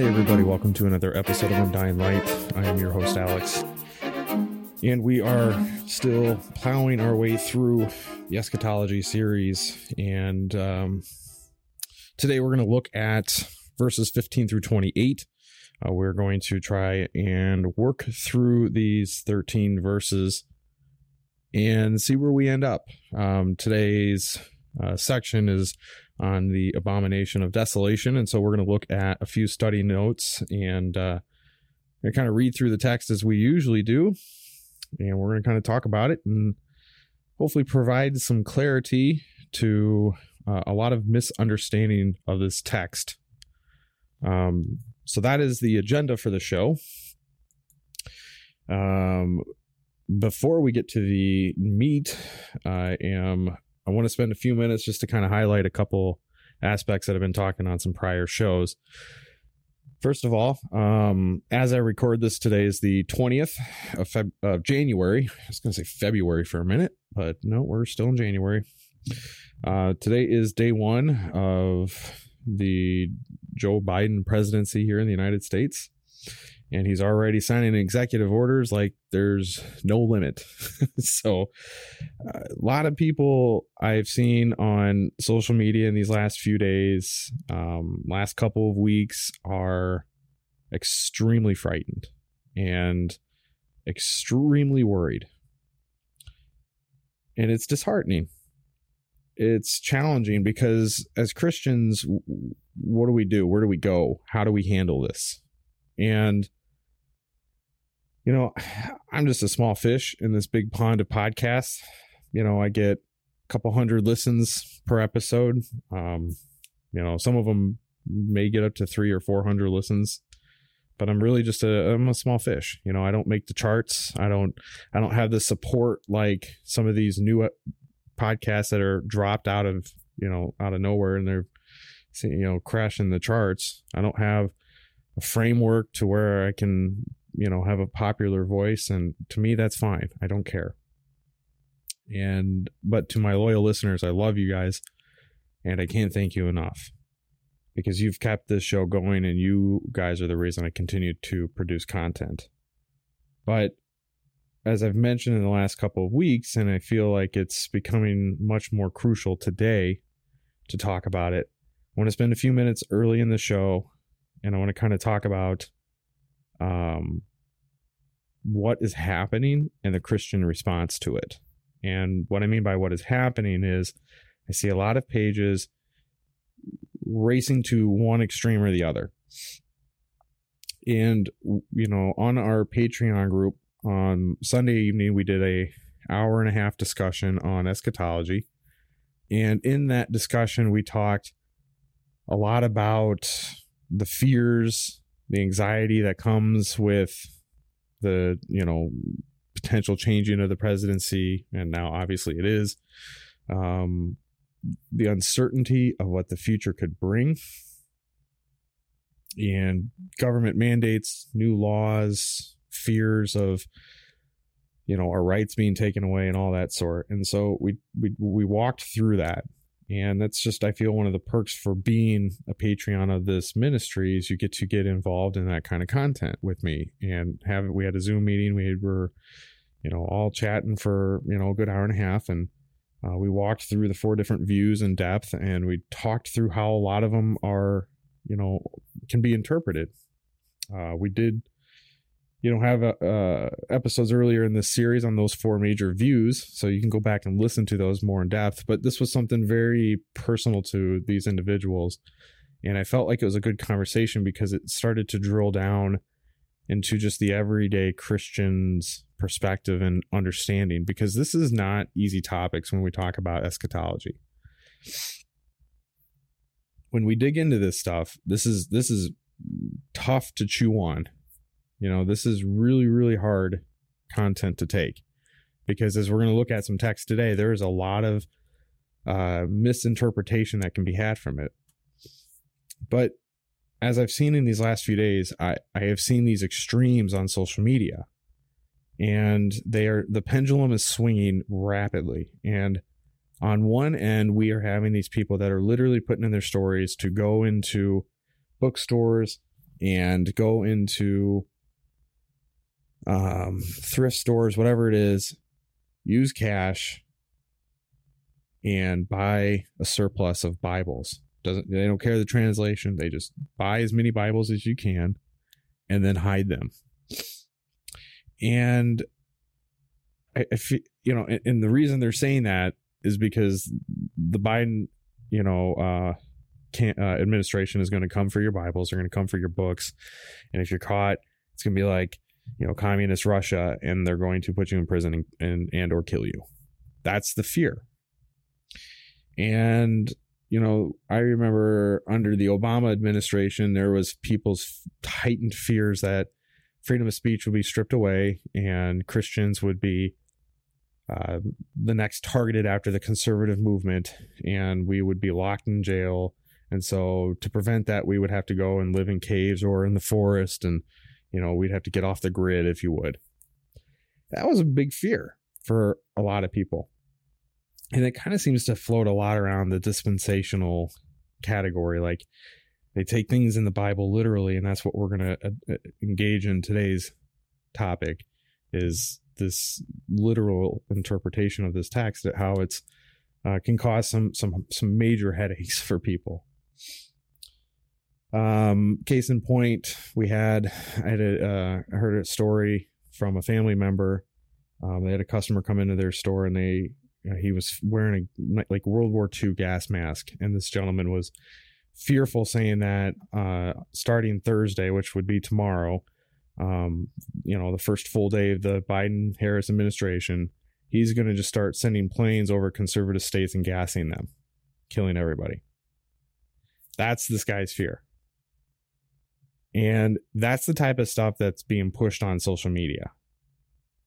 Hey, everybody, welcome to another episode of Undying Light. I am your host, Alex. And we are still plowing our way through the eschatology series. And um, today we're going to look at verses 15 through 28. Uh, we're going to try and work through these 13 verses and see where we end up. Um, today's uh, section is on the abomination of desolation. And so we're going to look at a few study notes and uh, kind of read through the text as we usually do. And we're going to kind of talk about it and hopefully provide some clarity to uh, a lot of misunderstanding of this text. Um, so that is the agenda for the show. Um, before we get to the meat, I am I want to spend a few minutes just to kind of highlight a couple aspects that I've been talking on some prior shows. First of all, um, as I record this, today is the 20th of, Feb- of January. I was going to say February for a minute, but no, we're still in January. Uh, today is day one of the Joe Biden presidency here in the United States and he's already signing executive orders like there's no limit. so, uh, a lot of people I've seen on social media in these last few days, um, last couple of weeks, are extremely frightened and extremely worried. And it's disheartening. It's challenging because as Christians, what do we do? Where do we go? How do we handle this? And you know, I'm just a small fish in this big pond of podcasts. You know, I get a couple hundred listens per episode. Um, you know, some of them may get up to three or four hundred listens, but I'm really just a I'm a small fish. You know, I don't make the charts. I don't I don't have the support like some of these new uh, podcasts that are dropped out of you know out of nowhere and they're you know crashing the charts. I don't have a framework to where I can you know have a popular voice and to me that's fine. I don't care. And but to my loyal listeners i love you guys and i can't thank you enough. Because you've kept this show going and you guys are the reason i continue to produce content. But as i've mentioned in the last couple of weeks and i feel like it's becoming much more crucial today to talk about it i want to spend a few minutes early in the show and i want to kind of talk about um, what is happening and the Christian response to it. And what I mean by what is happening is I see a lot of pages racing to one extreme or the other. And you know, on our Patreon group on Sunday evening we did a hour and a half discussion on eschatology. And in that discussion we talked a lot about the fears, the anxiety that comes with the you know potential changing of the presidency, and now obviously it is. Um, the uncertainty of what the future could bring and government mandates, new laws, fears of you know our rights being taken away and all that sort. And so we we we walked through that. And that's just I feel one of the perks for being a Patreon of this ministry is you get to get involved in that kind of content with me and have we had a Zoom meeting. We were you know all chatting for you know a good hour and a half and uh, we walked through the four different views in depth and we talked through how a lot of them are you know can be interpreted. Uh, we did you know have uh, episodes earlier in this series on those four major views so you can go back and listen to those more in depth but this was something very personal to these individuals and i felt like it was a good conversation because it started to drill down into just the everyday christian's perspective and understanding because this is not easy topics when we talk about eschatology. When we dig into this stuff this is this is tough to chew on you know, this is really, really hard content to take. Because as we're going to look at some text today, there is a lot of uh, misinterpretation that can be had from it. But as I've seen in these last few days, I, I have seen these extremes on social media. And they are the pendulum is swinging rapidly. And on one end we are having these people that are literally putting in their stories to go into bookstores and go into um, thrift stores, whatever it is, use cash and buy a surplus of Bibles. Doesn't they don't care the translation? They just buy as many Bibles as you can and then hide them. And I, you know, and, and the reason they're saying that is because the Biden, you know, uh, can, uh, administration is going to come for your Bibles. They're going to come for your books, and if you're caught, it's going to be like, you know communist Russia and they're going to put you in prison and, and and or kill you. That's the fear. And you know, I remember under the Obama administration there was people's heightened fears that freedom of speech would be stripped away and Christians would be uh, the next targeted after the conservative movement and we would be locked in jail and so to prevent that we would have to go and live in caves or in the forest and you know, we'd have to get off the grid, if you would. That was a big fear for a lot of people. And it kind of seems to float a lot around the dispensational category. Like they take things in the Bible literally, and that's what we're going to uh, uh, engage in today's topic is this literal interpretation of this text, how it's uh, can cause some some some major headaches for people. Um, case in point, we had I had a, uh, heard a story from a family member. Um, they had a customer come into their store and they uh, he was wearing a like World War II gas mask, and this gentleman was fearful, saying that uh, starting Thursday, which would be tomorrow, um, you know, the first full day of the Biden Harris administration, he's going to just start sending planes over conservative states and gassing them, killing everybody. That's this guy's fear. And that's the type of stuff that's being pushed on social media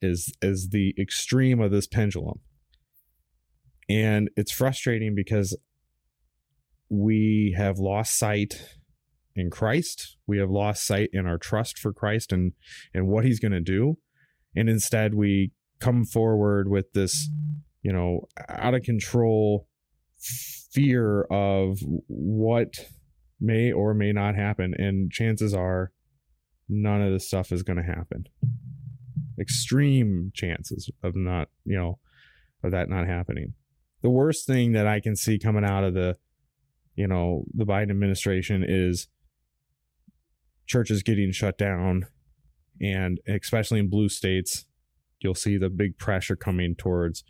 is is the extreme of this pendulum. And it's frustrating because we have lost sight in Christ. We have lost sight in our trust for Christ and and what he's going to do. And instead we come forward with this, you know, out of control fear of what may or may not happen. And chances are none of this stuff is going to happen. Extreme chances of not, you know, of that not happening. The worst thing that I can see coming out of the, you know, the Biden administration is churches getting shut down. And especially in blue states, you'll see the big pressure coming towards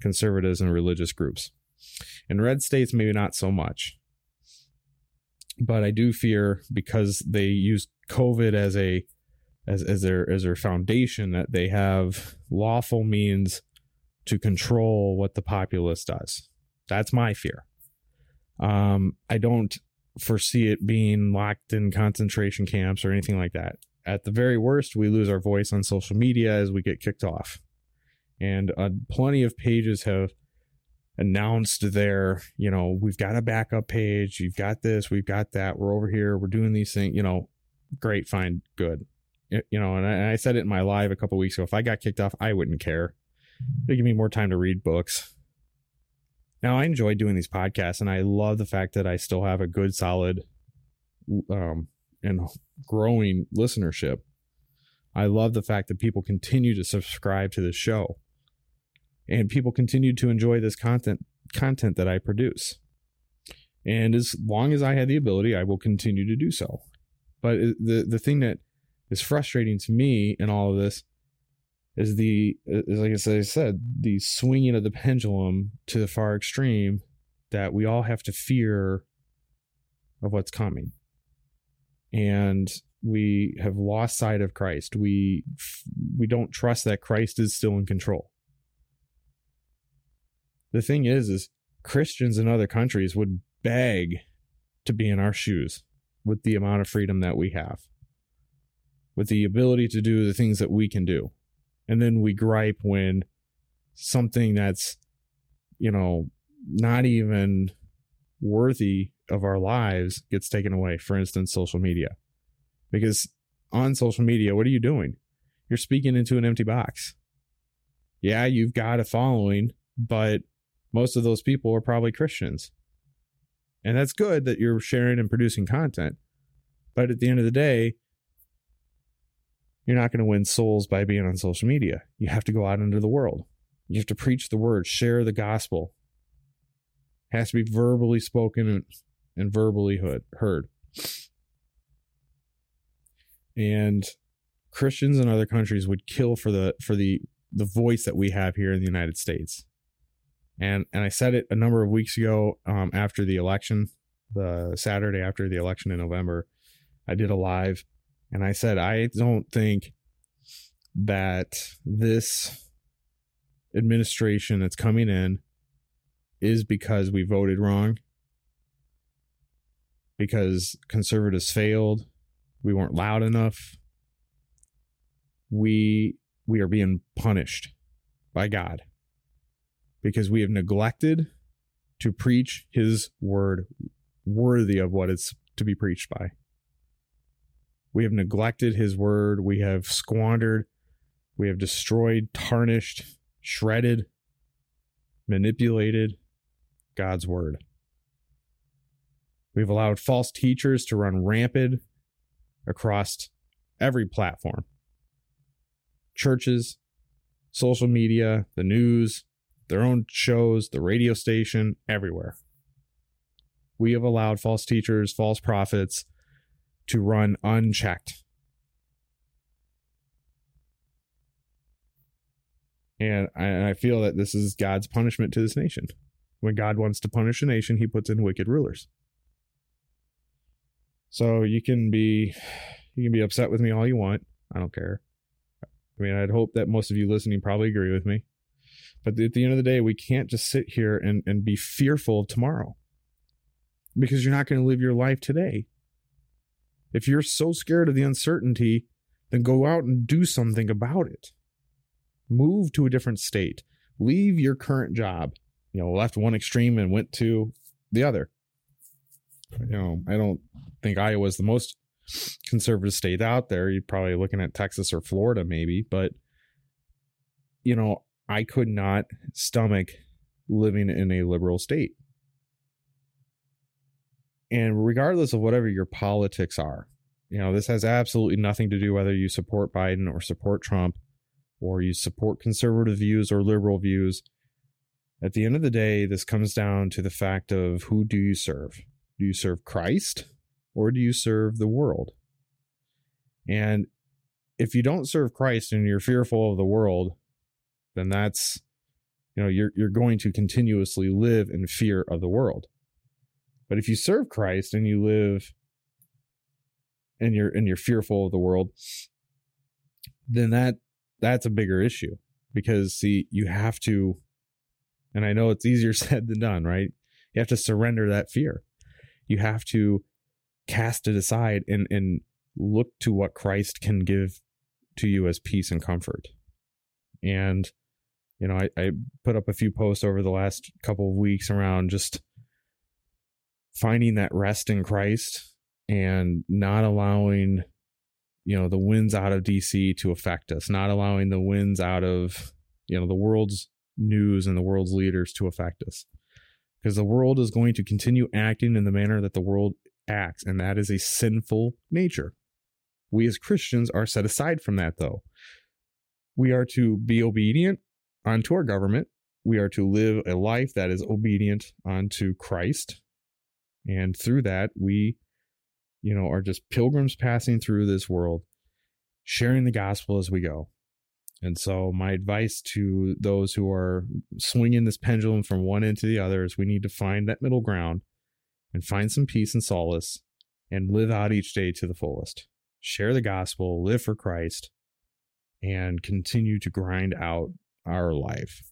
conservatives and religious groups. In red states, maybe not so much but I do fear because they use COVID as a as as their as their foundation that they have lawful means to control what the populace does. That's my fear. Um, I don't foresee it being locked in concentration camps or anything like that. At the very worst, we lose our voice on social media as we get kicked off. And uh, plenty of pages have announced their, you know, we've got a backup page, you've got this, we've got that, we're over here, we're doing these things, you know, great, fine, good. You know, and I, and I said it in my live a couple weeks ago. If I got kicked off, I wouldn't care. It'd give me more time to read books. Now I enjoy doing these podcasts, and I love the fact that I still have a good, solid, um, and growing listenership. I love the fact that people continue to subscribe to the show and people continue to enjoy this content content that I produce. And as long as I had the ability, I will continue to do so. But the the thing that is frustrating to me in all of this is the is like I said, the swinging of the pendulum to the far extreme that we all have to fear of what's coming. And we have lost sight of Christ. We we don't trust that Christ is still in control. The thing is is Christians in other countries would beg to be in our shoes with the amount of freedom that we have. With the ability to do the things that we can do. And then we gripe when something that's you know not even worthy of our lives gets taken away. For instance, social media because on social media, what are you doing? You're speaking into an empty box. Yeah, you've got a following, but most of those people are probably Christians. And that's good that you're sharing and producing content. But at the end of the day, you're not going to win souls by being on social media. You have to go out into the world. You have to preach the word, share the gospel. It has to be verbally spoken and, and verbally heard and Christians in other countries would kill for the for the the voice that we have here in the United States. And and I said it a number of weeks ago um, after the election, the Saturday after the election in November. I did a live, and I said I don't think that this administration that's coming in is because we voted wrong, because conservatives failed, we weren't loud enough we we are being punished by God because we have neglected to preach his word worthy of what it's to be preached by. We have neglected his word. We have squandered. We have destroyed, tarnished, shredded, manipulated God's word. We've allowed false teachers to run rampant across every platform churches, social media, the news, their own shows, the radio station, everywhere. We have allowed false teachers, false prophets to run unchecked. And I, feel that this is God's punishment to this nation. When God wants to punish a nation, he puts in wicked rulers. So you can be you can be upset with me all you want. I don't care. I mean, I'd hope that most of you listening probably agree with me. But at the end of the day, we can't just sit here and, and be fearful of tomorrow because you're not going to live your life today. If you're so scared of the uncertainty, then go out and do something about it. Move to a different state. Leave your current job. You know, left one extreme and went to the other. You know, I don't think Iowa's the most conservative state out there. You're probably looking at Texas or Florida, maybe, but you know, I could not stomach living in a liberal state. And regardless of whatever your politics are, you know, this has absolutely nothing to do whether you support Biden or support Trump or you support conservative views or liberal views. At the end of the day, this comes down to the fact of who do you serve? Do you serve Christ or do you serve the world? And if you don't serve Christ and you're fearful of the world, then that's you know you're you're going to continuously live in fear of the world. But if you serve Christ and you live and you're and you're fearful of the world, then that that's a bigger issue because see you have to and I know it's easier said than done, right? You have to surrender that fear. You have to cast it aside and and look to what Christ can give to you as peace and comfort. And you know, I, I put up a few posts over the last couple of weeks around just finding that rest in Christ and not allowing, you know, the winds out of DC to affect us, not allowing the winds out of, you know, the world's news and the world's leaders to affect us. Because the world is going to continue acting in the manner that the world acts, and that is a sinful nature. We as Christians are set aside from that, though. We are to be obedient unto our government. We are to live a life that is obedient unto Christ. And through that, we, you know, are just pilgrims passing through this world, sharing the gospel as we go. And so, my advice to those who are swinging this pendulum from one end to the other is we need to find that middle ground and find some peace and solace and live out each day to the fullest. Share the gospel, live for Christ, and continue to grind out our life.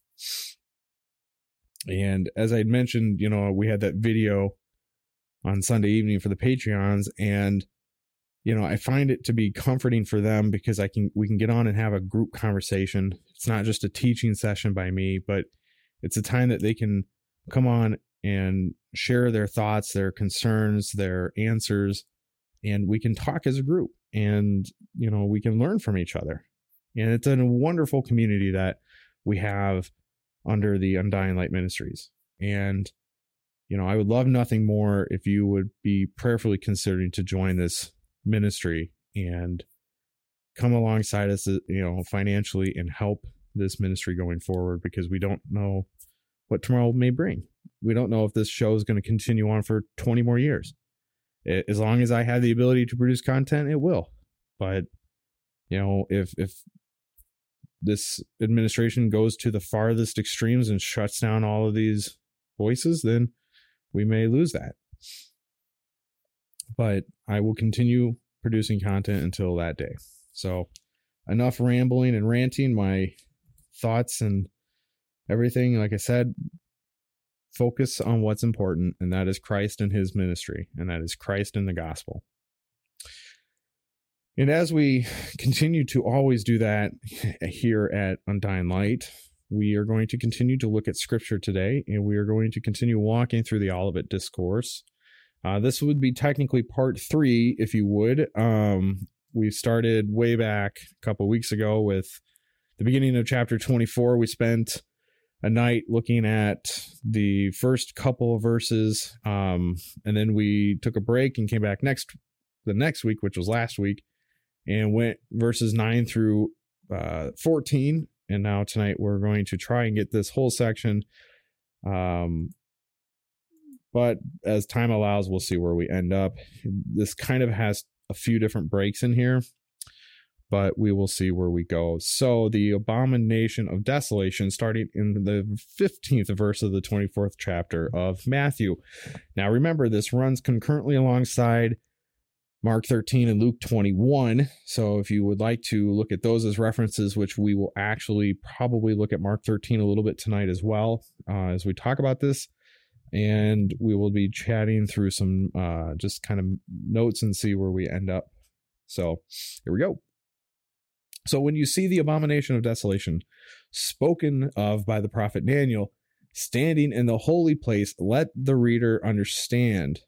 And as I mentioned, you know, we had that video on Sunday evening for the Patreons, and you know, I find it to be comforting for them because I can we can get on and have a group conversation. It's not just a teaching session by me, but it's a time that they can come on and share their thoughts, their concerns, their answers, and we can talk as a group and you know, we can learn from each other. And it's a wonderful community that we have under the Undying Light Ministries. And you know, I would love nothing more if you would be prayerfully considering to join this ministry and come alongside us, uh, you know, financially and help this ministry going forward because we don't know what tomorrow may bring. We don't know if this show is going to continue on for 20 more years. As long as I have the ability to produce content, it will. But you know, if if this administration goes to the farthest extremes and shuts down all of these voices, then we may lose that. But I will continue producing content until that day. So, enough rambling and ranting. My thoughts and everything, like I said, focus on what's important, and that is Christ and his ministry, and that is Christ and the gospel. And as we continue to always do that here at Undying Light, we are going to continue to look at scripture today, and we are going to continue walking through the Olivet Discourse. Uh, this would be technically part three, if you would. Um, we started way back a couple weeks ago with the beginning of chapter 24. We spent a night looking at the first couple of verses, um, and then we took a break and came back next the next week, which was last week, and went verses 9 through uh, 14 and now tonight we're going to try and get this whole section um but as time allows we'll see where we end up. This kind of has a few different breaks in here but we will see where we go. So the abomination of desolation starting in the 15th verse of the 24th chapter of matthew. Now remember this runs concurrently alongside Mark 13 and Luke 21. So if you would like to look at those as references, which we will actually probably look at Mark 13 a little bit tonight as well uh, as we talk about this. And we will be chatting through some uh, just kind of notes and see where we end up. So here we go. So when you see the abomination of desolation spoken of by the prophet Daniel standing in the holy place, let the reader understand.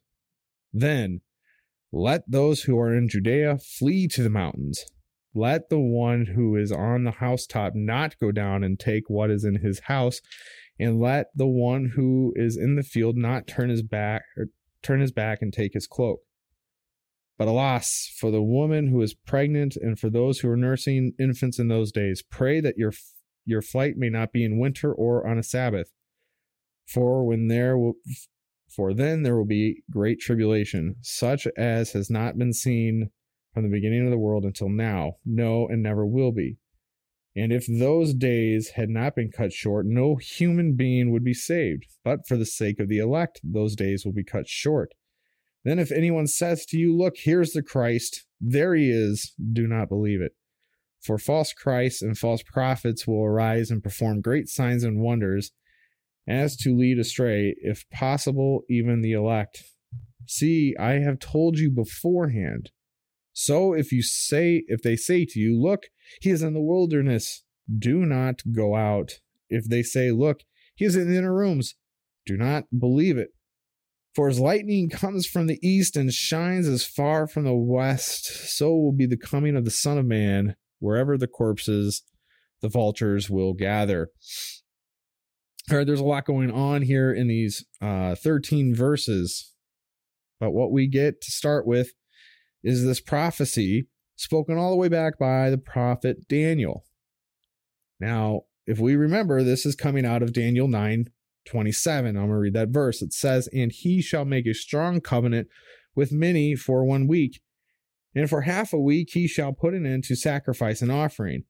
Then let those who are in Judea flee to the mountains. Let the one who is on the housetop not go down and take what is in his house, and let the one who is in the field not turn his back or turn his back and take his cloak. But alas, for the woman who is pregnant and for those who are nursing infants in those days, pray that your your flight may not be in winter or on a Sabbath. For when there will for then there will be great tribulation, such as has not been seen from the beginning of the world until now, no, and never will be. And if those days had not been cut short, no human being would be saved. But for the sake of the elect, those days will be cut short. Then if anyone says to you, Look, here's the Christ, there he is, do not believe it. For false Christs and false prophets will arise and perform great signs and wonders as to lead astray, if possible, even the elect. See, I have told you beforehand. So if you say, if they say to you, Look, he is in the wilderness, do not go out. if they say, Look, he is in the inner rooms, do not believe it. For as lightning comes from the east and shines as far from the west, so will be the coming of the Son of Man. Wherever the corpses, the vultures will gather. All right, there's a lot going on here in these uh, 13 verses. But what we get to start with is this prophecy spoken all the way back by the prophet Daniel. Now, if we remember, this is coming out of Daniel 9 27. I'm going to read that verse. It says, And he shall make a strong covenant with many for one week. And for half a week he shall put an end to sacrifice and offering.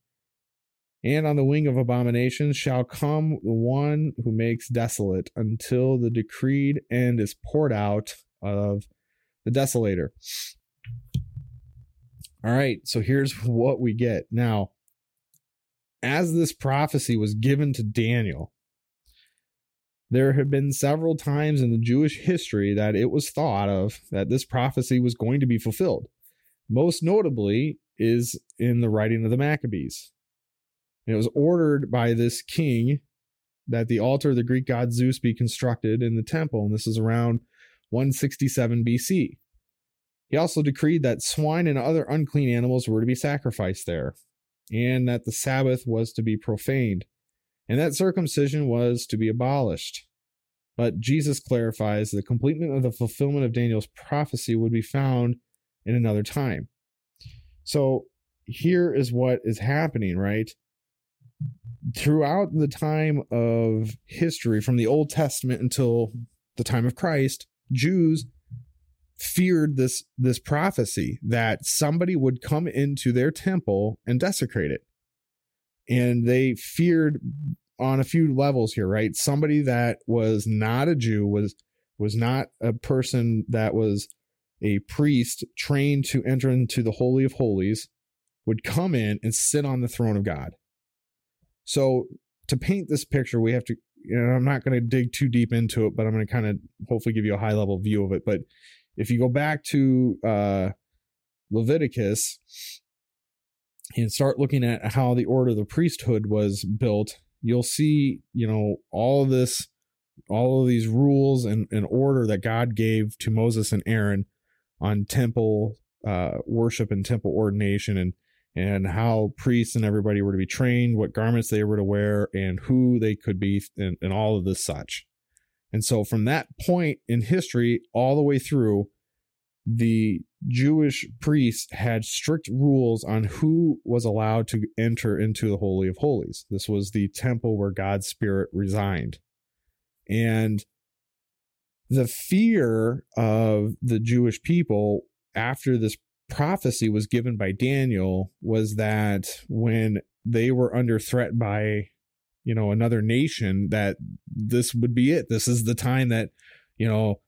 And on the wing of abominations shall come the one who makes desolate until the decreed end is poured out of the desolator. All right, so here's what we get. Now, as this prophecy was given to Daniel, there have been several times in the Jewish history that it was thought of that this prophecy was going to be fulfilled. Most notably is in the writing of the Maccabees. It was ordered by this king that the altar of the Greek god Zeus be constructed in the temple, and this is around 167 BC. He also decreed that swine and other unclean animals were to be sacrificed there, and that the Sabbath was to be profaned and that circumcision was to be abolished. But Jesus clarifies the completement of the fulfillment of Daniel's prophecy would be found in another time. So here is what is happening, right? Throughout the time of history, from the Old Testament until the time of Christ, Jews feared this this prophecy that somebody would come into their temple and desecrate it. And they feared on a few levels here right? Somebody that was not a jew was was not a person that was a priest trained to enter into the holy of holies would come in and sit on the throne of god so to paint this picture we have to you know i'm not going to dig too deep into it but i'm going to kind of hopefully give you a high level view of it. But if you go back to uh leviticus and start looking at how the order of the priesthood was built, you'll see, you know, all of this, all of these rules and, and order that God gave to Moses and Aaron on temple uh, worship and temple ordination and and how priests and everybody were to be trained, what garments they were to wear, and who they could be, and, and all of this such. And so from that point in history all the way through, the Jewish priests had strict rules on who was allowed to enter into the Holy of Holies. This was the temple where God's Spirit resigned. And the fear of the Jewish people after this prophecy was given by Daniel was that when they were under threat by you know another nation that this would be it. This is the time that you know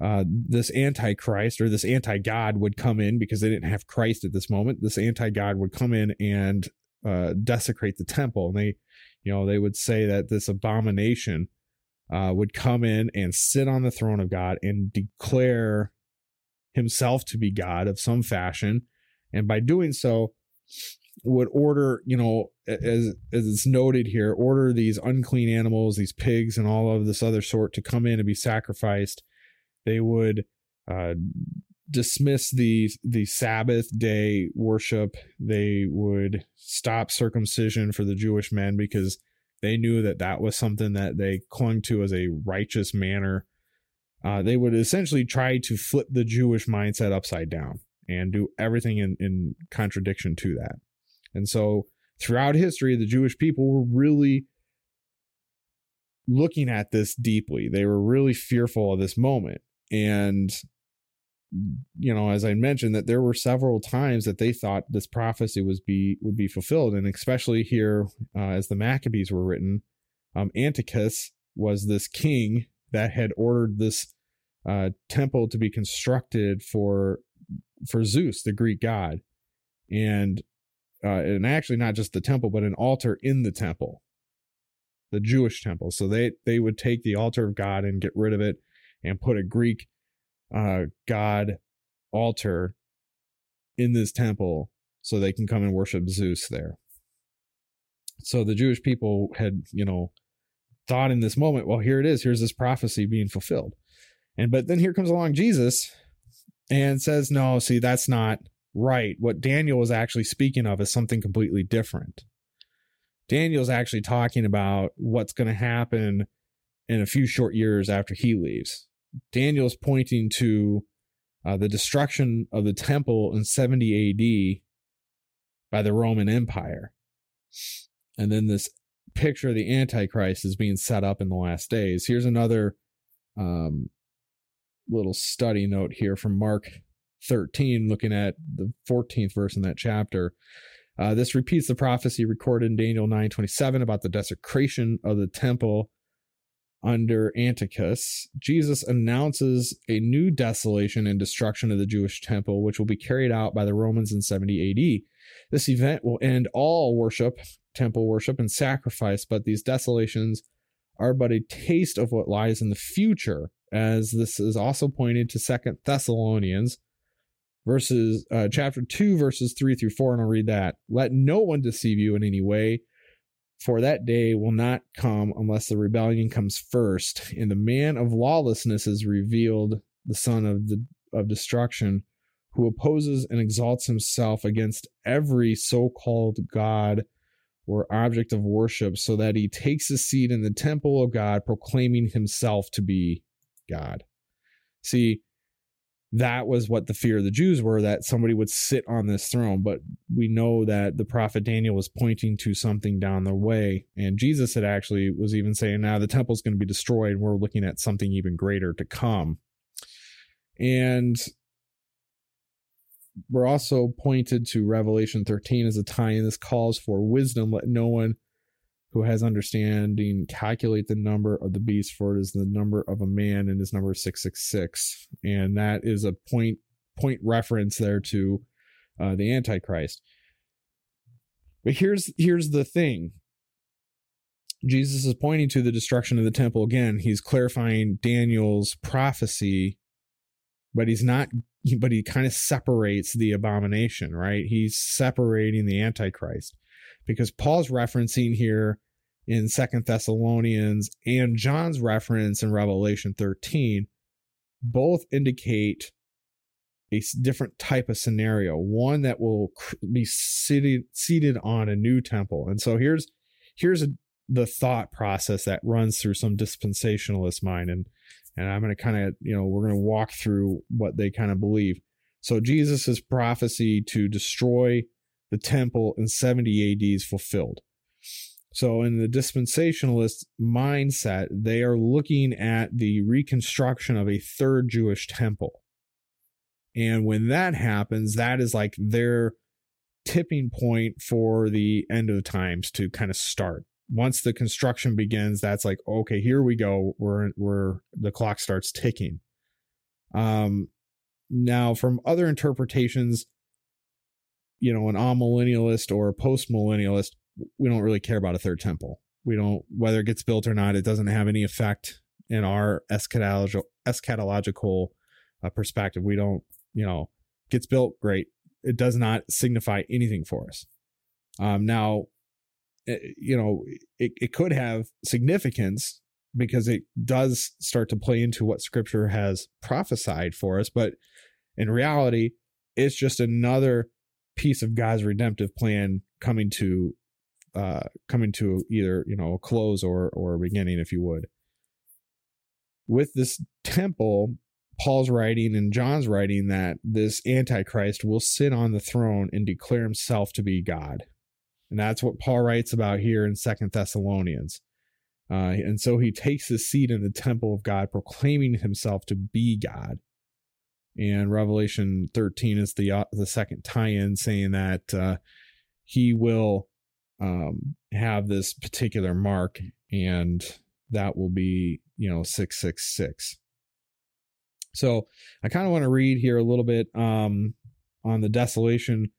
uh, this antichrist or this anti-god would come in because they didn't have christ at this moment. This anti-god would come in and uh, desecrate the temple. And they you know they would say that this abomination uh, would come in and sit on the throne of god and declare himself to be god of some fashion and by doing so would order you know as as it's noted here order these unclean animals these pigs and all of this other sort to come in and be sacrificed they would uh, dismiss the the Sabbath day worship. They would stop circumcision for the Jewish men because they knew that that was something that they clung to as a righteous manner. Uh, they would essentially try to flip the Jewish mindset upside down and do everything in, in contradiction to that. And so throughout history, the Jewish people were really looking at this deeply. They were really fearful of this moment and you know as i mentioned that there were several times that they thought this prophecy was be would be fulfilled and especially here uh, as the maccabees were written um, antiochus was this king that had ordered this uh, temple to be constructed for for zeus the greek god. And uh, and actually not just the temple but an altar in the temple. The jewish temple. So they they would take the altar of god and get rid of it and put a Greek uh, god altar in this temple so they can come and worship Zeus there. So the Jewish people had, you know, thought in this moment, well, here it is. Here's this prophecy being fulfilled. And but then here comes along Jesus and says, no, see, that's not right. What Daniel was actually speaking of is something completely different. Daniel's actually talking about what's going to happen in a few short years after he leaves. Daniel's pointing to uh, the destruction of the temple in 70 AD by the Roman Empire. And then this picture of the Antichrist is being set up in the last days. Here's another um, little study note here from Mark 13, looking at the 14th verse in that chapter. Uh, this repeats the prophecy recorded in Daniel 9:27 about the desecration of the temple under Antiochus. Jesus announces a new desolation and destruction of the Jewish temple, which will be carried out by the Romans in 70 AD. This event will end all worship, temple worship, and sacrifice, but these desolations are but a taste of what lies in the future, as this is also pointed to Second Thessalonians verses uh, chapter 2 verses 3 through 4 and i'll read that. Let no one deceive you in any way for that day will not come unless the rebellion comes first and the man of lawlessness is revealed the son of the of destruction who opposes and exalts himself against every so-called god or object of worship so that he takes his seat in the temple of god proclaiming himself to be god see that was what the fear of the Jews were that somebody would sit on this throne. But we know that the prophet Daniel was pointing to something down the way. And Jesus had actually was even saying, now the temple's going to be destroyed. And we're looking at something even greater to come. And we're also pointed to Revelation 13 as a tie in. This calls for wisdom. Let no one who has understanding calculate the number of the beast for it is the number of a man and his number is 666 and that is a point point reference there to uh, the antichrist but here's here's the thing jesus is pointing to the destruction of the temple again he's clarifying daniel's prophecy but he's not but he kind of separates the abomination right he's separating the antichrist because Paul's referencing here in Second Thessalonians and John's reference in Revelation 13 both indicate a different type of scenario, one that will be seated seated on a new temple. And so here's here's a, the thought process that runs through some dispensationalist mind and and I'm going to kind of, you know, we're going to walk through what they kind of believe. So Jesus's prophecy to destroy the temple in 70 AD is fulfilled. So, in the dispensationalist mindset, they are looking at the reconstruction of a third Jewish temple. And when that happens, that is like their tipping point for the end of the times to kind of start. Once the construction begins, that's like, okay, here we go. We're, we're, the clock starts ticking. Um, now, from other interpretations, you know, an amillennialist or a post millennialist, we don't really care about a third temple. We don't, whether it gets built or not, it doesn't have any effect in our eschatological, eschatological uh, perspective. We don't, you know, gets built, great. It does not signify anything for us. Um, now, you know, it, it could have significance because it does start to play into what scripture has prophesied for us. But in reality, it's just another piece of God's redemptive plan coming to uh coming to either you know a close or or a beginning if you would with this temple paul's writing and john's writing that this antichrist will sit on the throne and declare himself to be god and that's what paul writes about here in second thessalonians uh, and so he takes his seat in the temple of god proclaiming himself to be god and Revelation 13 is the uh, the second tie-in saying that uh, he will um, have this particular mark, and that will be you know 666. So I kind of want to read here a little bit um, on the desolation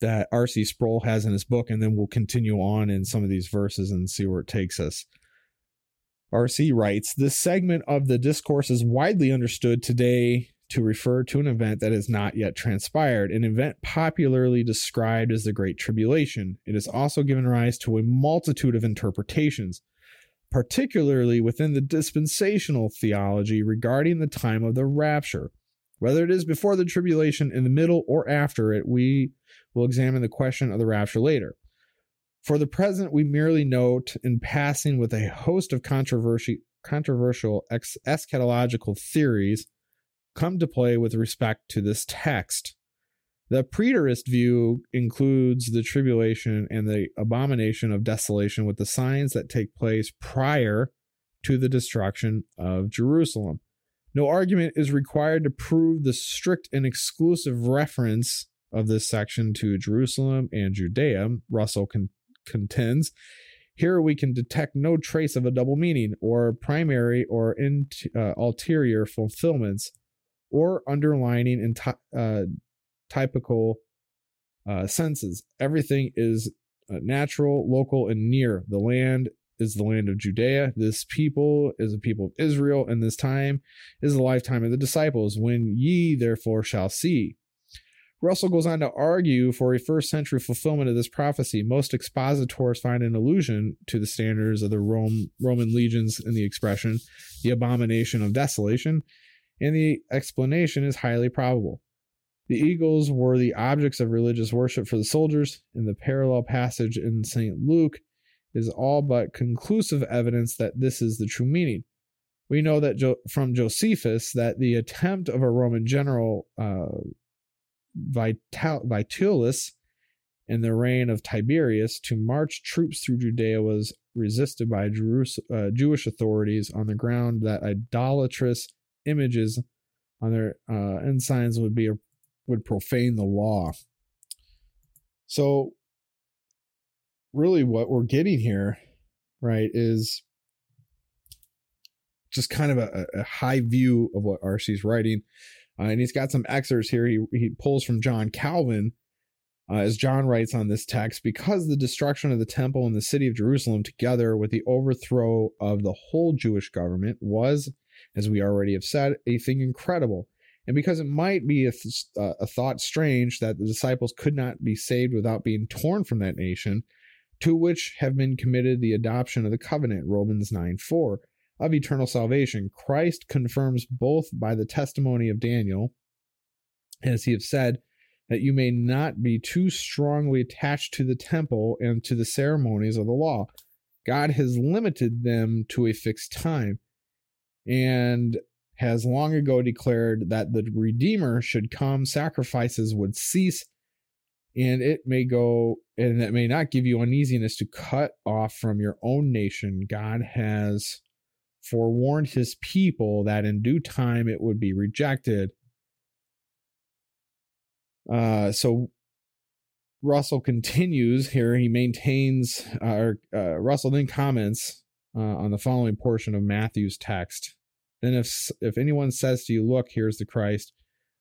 that R.C. Sproul has in his book, and then we'll continue on in some of these verses and see where it takes us. R.C. writes This segment of the discourse is widely understood today to refer to an event that has not yet transpired, an event popularly described as the Great Tribulation. It has also given rise to a multitude of interpretations, particularly within the dispensational theology regarding the time of the rapture. Whether it is before the tribulation, in the middle, or after it, we will examine the question of the rapture later. For the present, we merely note in passing with a host of controversy, controversial ex- eschatological theories come to play with respect to this text. The preterist view includes the tribulation and the abomination of desolation with the signs that take place prior to the destruction of Jerusalem. No argument is required to prove the strict and exclusive reference of this section to Jerusalem and Judea, Russell con- contends. Here we can detect no trace of a double meaning or primary or in, uh, ulterior fulfillments or underlining and uh, typical uh, senses. Everything is uh, natural, local, and near. The land is the land of Judea. This people is a people of Israel, and this time is the lifetime of the disciples, when ye therefore shall see. Russell goes on to argue for a first century fulfillment of this prophecy. Most expositors find an allusion to the standards of the Rome, Roman legions in the expression, the abomination of desolation, and the explanation is highly probable. The eagles were the objects of religious worship for the soldiers, In the parallel passage in St. Luke is all but conclusive evidence that this is the true meaning. We know that jo- from Josephus that the attempt of a Roman general, uh, Vital- Vitellius, in the reign of Tiberius to march troops through Judea was resisted by Jerus- uh, Jewish authorities on the ground that idolatrous images on their uh, ensigns would be a, would profane the law. So really what we're getting here, right, is just kind of a, a high view of what RC's writing. Uh, and he's got some excerpts here. He, he pulls from John Calvin, uh, as John writes on this text, because the destruction of the temple and the city of Jerusalem, together with the overthrow of the whole Jewish government, was, as we already have said, a thing incredible. And because it might be a, th- uh, a thought strange that the disciples could not be saved without being torn from that nation, to which have been committed the adoption of the covenant, Romans 9 4, of eternal salvation. Christ confirms both by the testimony of Daniel, as he has said, that you may not be too strongly attached to the temple and to the ceremonies of the law. God has limited them to a fixed time and has long ago declared that the Redeemer should come, sacrifices would cease, and it may go and it may not give you uneasiness to cut off from your own nation. God has forewarned his people that in due time it would be rejected. Uh, so Russell continues here. He maintains, uh, or uh, Russell then comments uh, on the following portion of Matthew's text. Then, if if anyone says to you, "Look, here's the Christ,"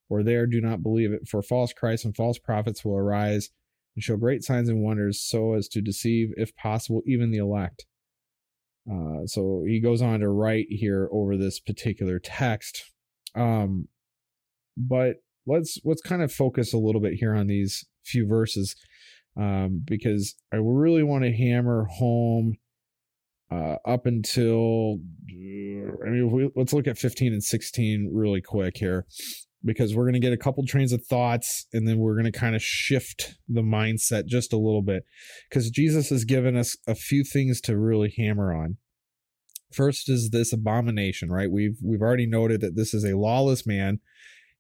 or "There, do not believe it," for false Christs and false prophets will arise and show great signs and wonders, so as to deceive, if possible, even the elect. Uh, so he goes on to write here over this particular text. Um, but let's let's kind of focus a little bit here on these few verses um, because I really want to hammer home uh, up until I mean we, let's look at 15 and 16 really quick here because we're going to get a couple trains of thoughts and then we're going to kind of shift the mindset just a little bit because Jesus has given us a few things to really hammer on. First is this abomination, right? We've we've already noted that this is a lawless man.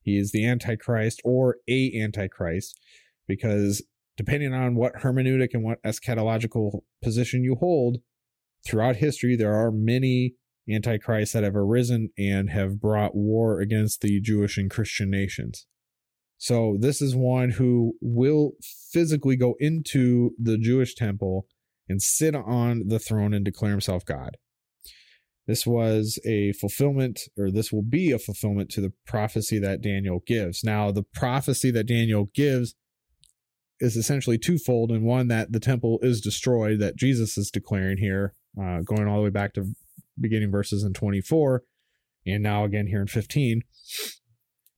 He is the antichrist or a antichrist because depending on what hermeneutic and what eschatological position you hold throughout history there are many antichrists that have arisen and have brought war against the Jewish and Christian nations. So this is one who will physically go into the Jewish temple and sit on the throne and declare himself God. This was a fulfillment, or this will be a fulfillment to the prophecy that Daniel gives. Now, the prophecy that Daniel gives is essentially twofold, and one that the temple is destroyed, that Jesus is declaring here, uh, going all the way back to beginning verses in 24 and now again here in 15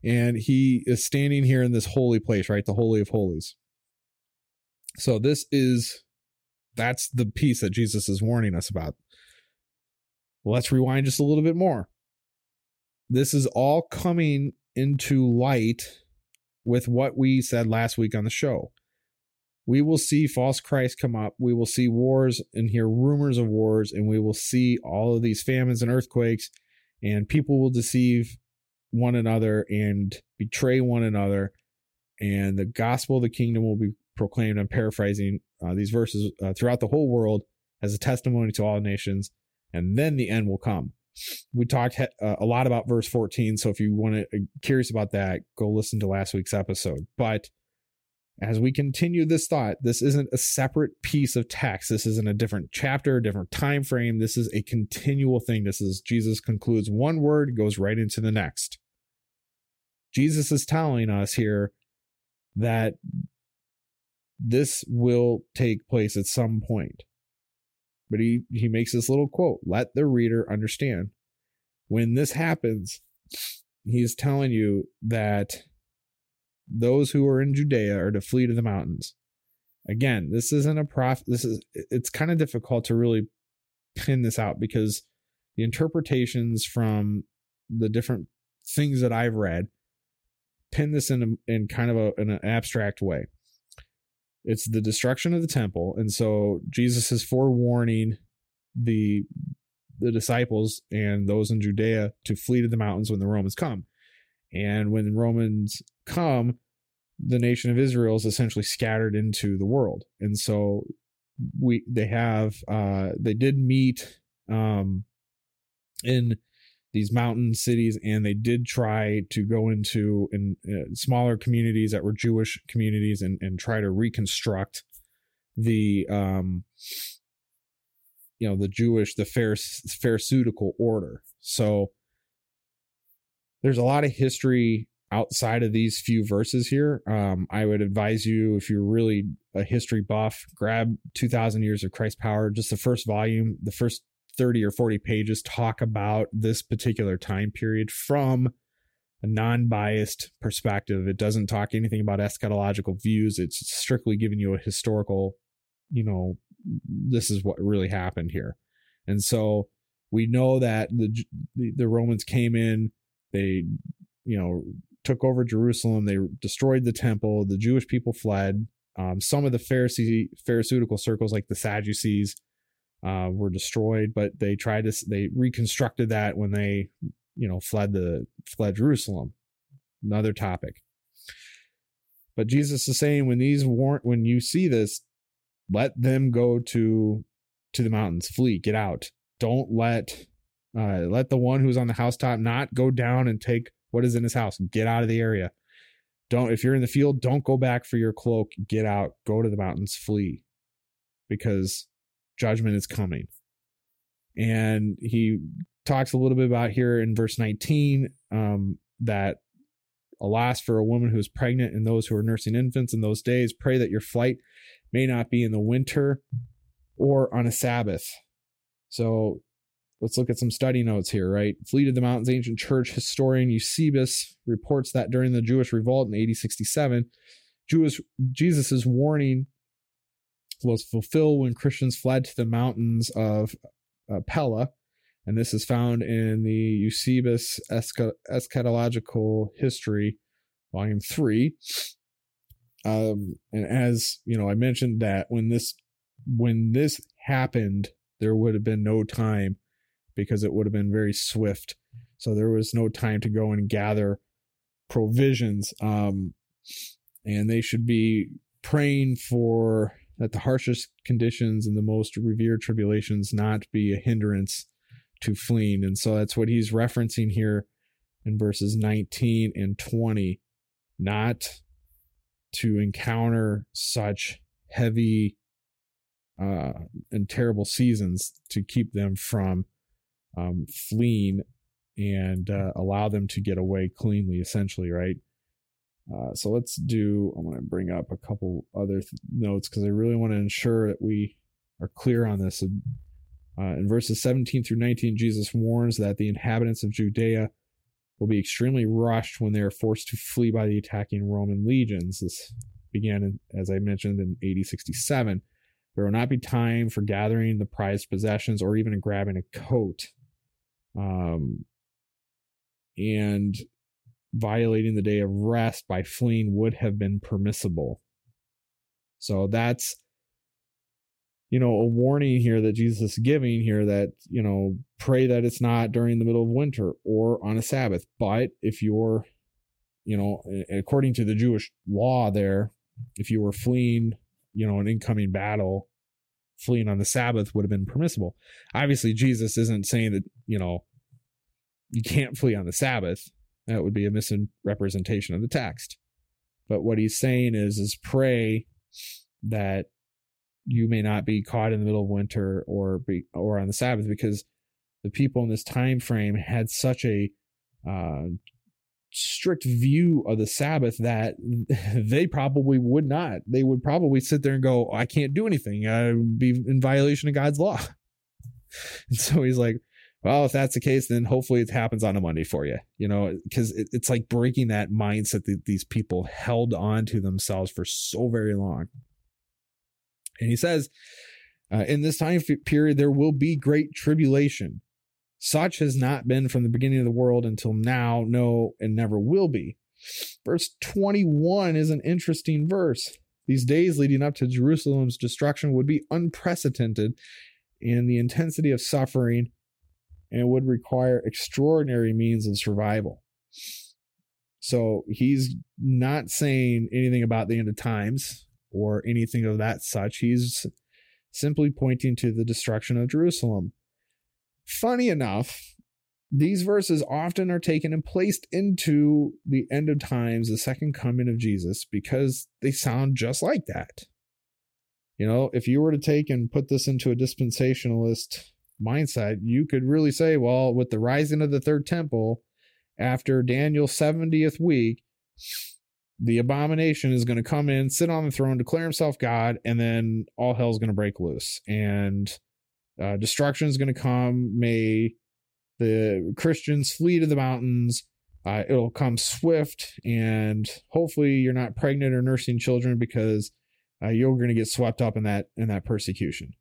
And he is standing here in this holy place, right? The Holy of Holies. So this is that's the piece that Jesus is warning us about. Let's rewind just a little bit more. This is all coming into light with what we said last week on the show. We will see false Christ come up. We will see wars and hear rumors of wars, and we will see all of these famines and earthquakes, and people will deceive one another and betray one another, and the gospel of the kingdom will be proclaimed. I'm paraphrasing uh, these verses uh, throughout the whole world as a testimony to all nations, and then the end will come. We talked he- uh, a lot about verse 14, so if you want to uh, curious about that, go listen to last week's episode. But as we continue this thought, this isn't a separate piece of text. This isn't a different chapter, a different time frame. This is a continual thing. This is Jesus concludes one word, goes right into the next. Jesus is telling us here that this will take place at some point. But he, he makes this little quote let the reader understand. When this happens, he's telling you that those who are in Judea are to flee to the mountains. Again, this isn't a prof. This is it's kind of difficult to really pin this out because the interpretations from the different things that I've read pin this in a, in kind of a, in an abstract way. It's the destruction of the temple, and so Jesus is forewarning the the disciples and those in Judea to flee to the mountains when the Romans come. And when the Romans come, the nation of Israel is essentially scattered into the world. And so we they have uh they did meet um in these mountain cities and they did try to go into in uh, smaller communities that were Jewish communities and and try to reconstruct the um you know the Jewish the pharisaical order. So there's a lot of history outside of these few verses here. Um, I would advise you if you're really a history buff, grab 2000 Years of Christ Power, just the first volume, the first 30 or 40 pages talk about this particular time period from a non-biased perspective. It doesn't talk anything about eschatological views. It's strictly giving you a historical, you know, this is what really happened here. And so we know that the the Romans came in, they you know took over Jerusalem, they destroyed the temple, the Jewish people fled. Um, some of the Pharisee Pharisaical circles, like the Sadducees, uh, were destroyed, but they tried to they reconstructed that when they you know fled the fled Jerusalem. Another topic. But Jesus is saying when these warrant when you see this, let them go to to the mountains, flee, get out. Don't let uh, let the one who's on the housetop not go down and take what is in his house. Get out of the area. Don't if you're in the field, don't go back for your cloak. Get out. Go to the mountains. Flee, because judgment is coming. And he talks a little bit about here in verse 19 um, that alas for a woman who is pregnant and those who are nursing infants in those days pray that your flight may not be in the winter or on a sabbath so let's look at some study notes here right flee to the mountains ancient church historian eusebius reports that during the jewish revolt in AD 67 jewish jesus' warning was fulfilled when christians fled to the mountains of uh, pella and this is found in the Eusebius Ecclesiastical History, Volume Three. Um, and as you know, I mentioned that when this when this happened, there would have been no time because it would have been very swift. So there was no time to go and gather provisions. Um, and they should be praying for that the harshest conditions and the most revered tribulations not be a hindrance to fleeing. And so that's what he's referencing here in verses 19 and 20. Not to encounter such heavy uh, and terrible seasons to keep them from um, fleeing and uh, allow them to get away cleanly, essentially, right? Uh, so let's do, I'm going to bring up a couple other th- notes because I really want to ensure that we are clear on this. Uh, in verses 17 through 19, Jesus warns that the inhabitants of Judea will be extremely rushed when they are forced to flee by the attacking Roman legions. This began, in, as I mentioned, in AD 67. There will not be time for gathering the prized possessions or even grabbing a coat. Um, and violating the day of rest by fleeing would have been permissible. So that's you know, a warning here that Jesus is giving here that, you know, pray that it's not during the middle of winter or on a Sabbath. But if you're, you know, according to the Jewish law there, if you were fleeing, you know, an incoming battle, fleeing on the Sabbath would have been permissible. Obviously, Jesus isn't saying that, you know, you can't flee on the Sabbath. That would be a misrepresentation of the text. But what he's saying is, is pray that you may not be caught in the middle of winter or be or on the Sabbath because the people in this time frame had such a uh, strict view of the Sabbath that they probably would not. They would probably sit there and go, "I can't do anything. I'd be in violation of God's law." And so he's like, "Well, if that's the case, then hopefully it happens on a Monday for you." You know, because it, it's like breaking that mindset that these people held on to themselves for so very long. And he says, uh, in this time period, there will be great tribulation. Such has not been from the beginning of the world until now, no, and never will be. Verse 21 is an interesting verse. These days leading up to Jerusalem's destruction would be unprecedented in the intensity of suffering and would require extraordinary means of survival. So he's not saying anything about the end of times or anything of that such. He's simply pointing to the destruction of Jerusalem. Funny enough, these verses often are taken and placed into the end of times, the second coming of Jesus, because they sound just like that. You know, if you were to take and put this into a dispensationalist mindset, you could really say, well, with the rising of the third temple after Daniel's 70th week, the abomination is going to come in, sit on the throne, declare himself God, and then all hell's going to break loose. And uh, destruction is going to come. May the Christians flee to the mountains. Uh, it'll come swift, and hopefully you're not pregnant or nursing children because uh, you're going to get swept up in that in that persecution.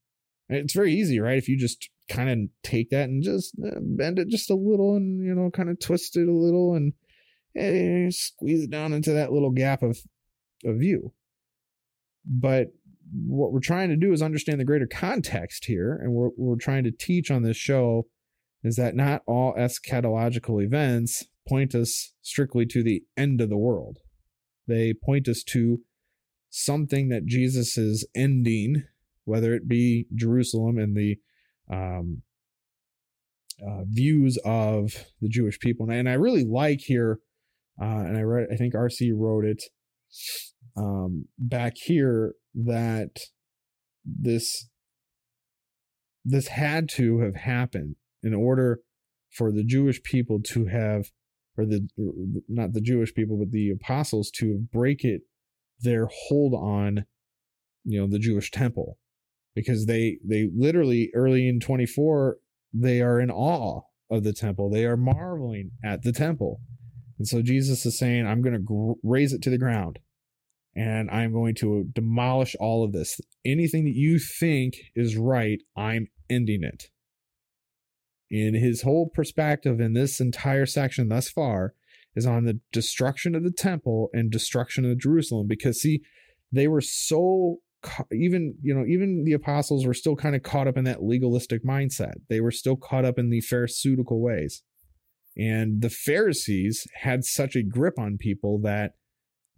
It's very easy, right? If you just kind of take that and just uh, bend it just a little, and you know, kind of twist it a little, and eh, squeeze it down into that little gap of, of view. But what we're trying to do is understand the greater context here, and we're we're trying to teach on this show is that not all eschatological events point us strictly to the end of the world. They point us to something that Jesus is ending, whether it be Jerusalem and the um, uh, views of the Jewish people. And I really like here uh, and I read, I think RC wrote it um, back here that this this had to have happened in order for the Jewish people to have, or the not the Jewish people, but the apostles to break it their hold on, you know, the Jewish temple, because they they literally early in twenty four they are in awe of the temple, they are marveling at the temple and so Jesus is saying, I'm going to gr- raise it to the ground and I'm going to demolish all of this. Anything that you think is right, I'm ending it. In his whole perspective in this entire section thus far is on the destruction of the temple and destruction of Jerusalem because see they were so even you know even the apostles were still kind of caught up in that legalistic mindset. They were still caught up in the pharisaical ways. And the Pharisees had such a grip on people that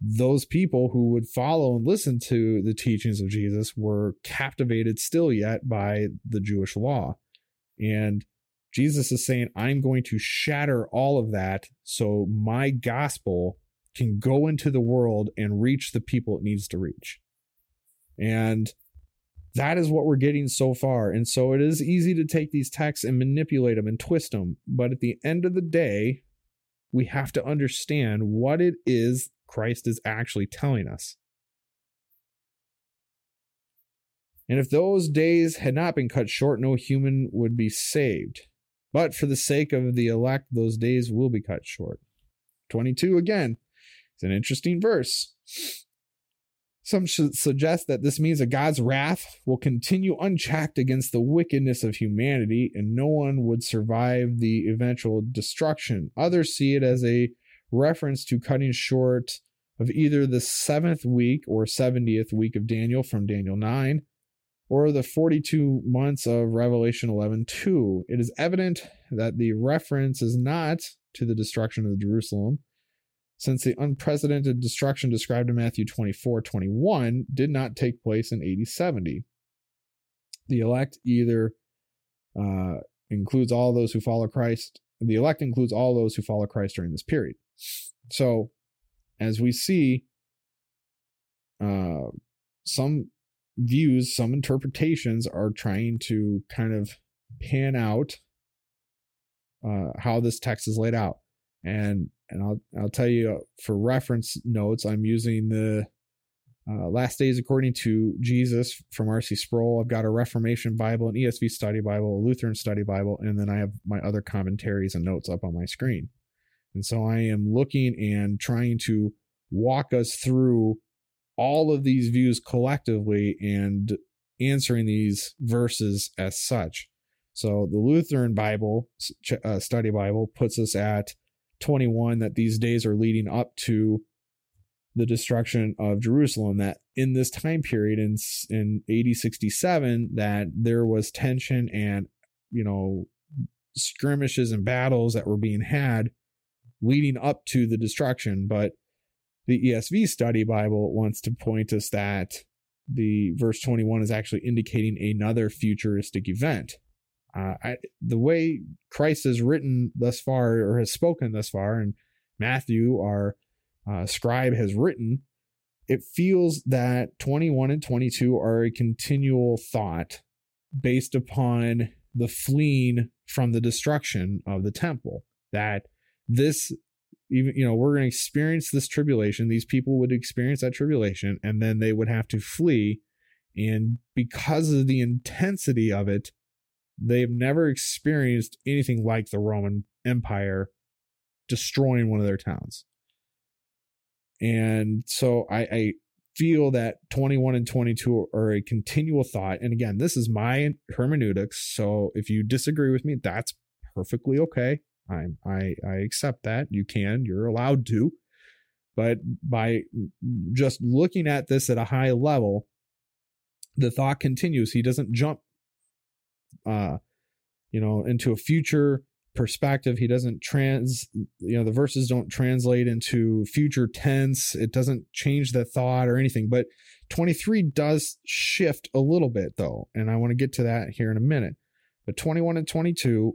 those people who would follow and listen to the teachings of Jesus were captivated still yet by the Jewish law. And Jesus is saying, I'm going to shatter all of that so my gospel can go into the world and reach the people it needs to reach. And that is what we're getting so far. And so it is easy to take these texts and manipulate them and twist them. But at the end of the day, we have to understand what it is Christ is actually telling us. And if those days had not been cut short, no human would be saved. But for the sake of the elect, those days will be cut short. 22 again. It's an interesting verse. Some suggest that this means that God's wrath will continue unchecked against the wickedness of humanity and no one would survive the eventual destruction. Others see it as a reference to cutting short of either the seventh week or 70th week of Daniel from Daniel 9 or the 42 months of Revelation 11 2. It is evident that the reference is not to the destruction of Jerusalem, since the unprecedented destruction described in Matthew 24 21 did not take place in AD 70. The elect either uh, includes all those who follow Christ, the elect includes all those who follow Christ during this period. So, as we see, uh, some views, some interpretations are trying to kind of pan out uh, how this text is laid out. And and I'll I'll tell you uh, for reference notes, I'm using the uh, Last Days According to Jesus from R.C. Sproul. I've got a Reformation Bible, an ESV Study Bible, a Lutheran Study Bible, and then I have my other commentaries and notes up on my screen. And so I am looking and trying to walk us through all of these views collectively and answering these verses as such. So the Lutheran Bible, uh, study Bible, puts us at 21 that these days are leading up to the destruction of Jerusalem. That in this time period in in AD 67, that there was tension and you know skirmishes and battles that were being had leading up to the destruction. But the ESV Study Bible wants to point us that the verse 21 is actually indicating another futuristic event. Uh, I, the way Christ has written thus far or has spoken thus far, and Matthew, our uh, scribe, has written, it feels that 21 and 22 are a continual thought based upon the fleeing from the destruction of the temple. That this even you know we're going to experience this tribulation these people would experience that tribulation and then they would have to flee and because of the intensity of it they've never experienced anything like the roman empire destroying one of their towns and so i, I feel that 21 and 22 are a continual thought and again this is my hermeneutics so if you disagree with me that's perfectly okay I I I accept that. You can, you're allowed to. But by just looking at this at a high level, the thought continues. He doesn't jump uh you know into a future perspective. He doesn't trans you know the verses don't translate into future tense. It doesn't change the thought or anything. But 23 does shift a little bit though, and I want to get to that here in a minute. But 21 and 22